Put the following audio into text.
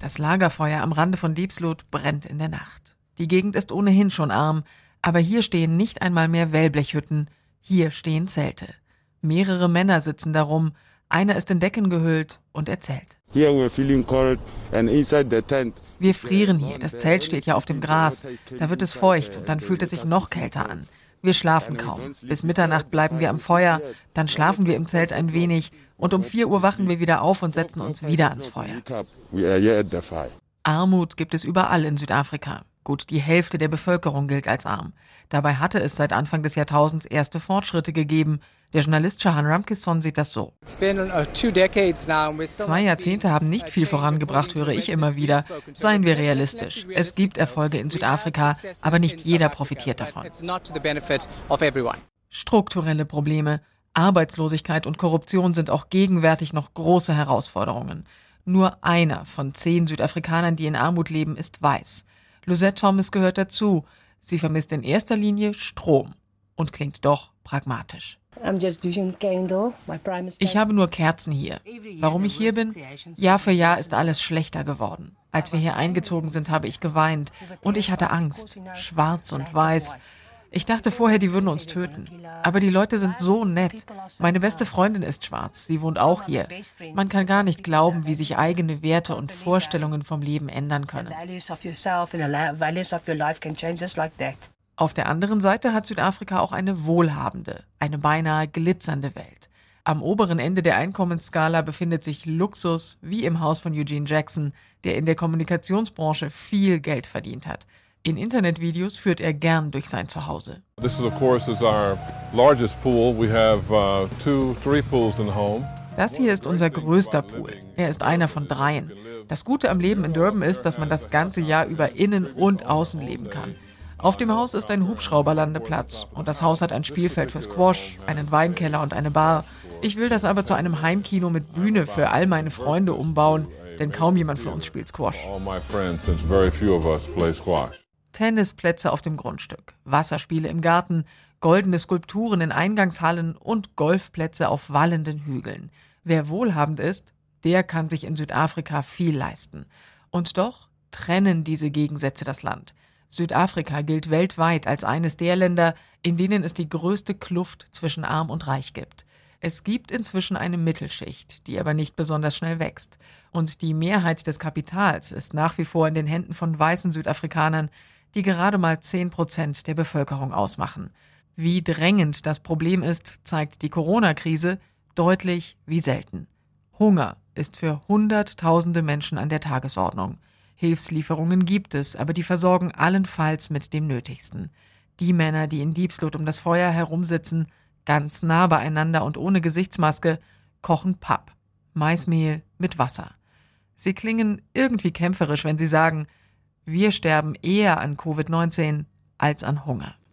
Das Lagerfeuer am Rande von Diepsloot brennt in der Nacht. Die Gegend ist ohnehin schon arm, aber hier stehen nicht einmal mehr Wellblechhütten, hier stehen Zelte. Mehrere Männer sitzen darum, einer ist in Decken gehüllt und erzählt. Wir frieren hier, das Zelt steht ja auf dem Gras, da wird es feucht und dann fühlt es sich noch kälter an. Wir schlafen kaum. Bis Mitternacht bleiben wir am Feuer, dann schlafen wir im Zelt ein wenig und um vier Uhr wachen wir wieder auf und setzen uns wieder ans Feuer. Armut gibt es überall in Südafrika. Gut die Hälfte der Bevölkerung gilt als arm. Dabei hatte es seit Anfang des Jahrtausends erste Fortschritte gegeben. Der Journalist Shahan Ramkisson sieht das so. Uh, Zwei Jahrzehnte haben nicht viel vorangebracht, höre ich immer wieder. Seien wir realistisch. Es gibt Erfolge in Südafrika, aber nicht jeder profitiert davon. Strukturelle Probleme, Arbeitslosigkeit und Korruption sind auch gegenwärtig noch große Herausforderungen. Nur einer von zehn Südafrikanern, die in Armut leben, ist weiß. Lucette Thomas gehört dazu. Sie vermisst in erster Linie Strom und klingt doch pragmatisch. Ich habe nur Kerzen hier. Warum ich hier bin? Jahr für Jahr ist alles schlechter geworden. Als wir hier eingezogen sind, habe ich geweint und ich hatte Angst. Schwarz und weiß. Ich dachte vorher, die würden uns töten. Aber die Leute sind so nett. Meine beste Freundin ist schwarz. Sie wohnt auch hier. Man kann gar nicht glauben, wie sich eigene Werte und Vorstellungen vom Leben ändern können. Auf der anderen Seite hat Südafrika auch eine wohlhabende, eine beinahe glitzernde Welt. Am oberen Ende der Einkommensskala befindet sich Luxus, wie im Haus von Eugene Jackson, der in der Kommunikationsbranche viel Geld verdient hat. In Internetvideos führt er gern durch sein Zuhause. This is of course is our largest pool. We have uh, two, three pools in the home. Das hier ist unser größter Pool. Er ist einer von dreien. Das Gute am Leben in Durban ist, dass man das ganze Jahr über innen und außen leben kann. Auf dem Haus ist ein Hubschrauberlandeplatz und das Haus hat ein Spielfeld für Squash, einen Weinkeller und eine Bar. Ich will das aber zu einem Heimkino mit Bühne für all meine Freunde umbauen, denn kaum jemand von uns spielt Squash. Tennisplätze auf dem Grundstück, Wasserspiele im Garten, goldene Skulpturen in Eingangshallen und Golfplätze auf wallenden Hügeln. Wer wohlhabend ist, der kann sich in Südafrika viel leisten. Und doch trennen diese Gegensätze das Land. Südafrika gilt weltweit als eines der Länder, in denen es die größte Kluft zwischen arm und reich gibt. Es gibt inzwischen eine Mittelschicht, die aber nicht besonders schnell wächst. Und die Mehrheit des Kapitals ist nach wie vor in den Händen von weißen Südafrikanern, die gerade mal 10 Prozent der Bevölkerung ausmachen. Wie drängend das Problem ist, zeigt die Corona-Krise deutlich wie selten. Hunger ist für Hunderttausende Menschen an der Tagesordnung. Hilfslieferungen gibt es, aber die versorgen allenfalls mit dem Nötigsten. Die Männer, die in Diebslut um das Feuer herumsitzen, ganz nah beieinander und ohne Gesichtsmaske, kochen Papp, Maismehl mit Wasser. Sie klingen irgendwie kämpferisch, wenn sie sagen, wir sterben eher an Covid-19 als an Hunger.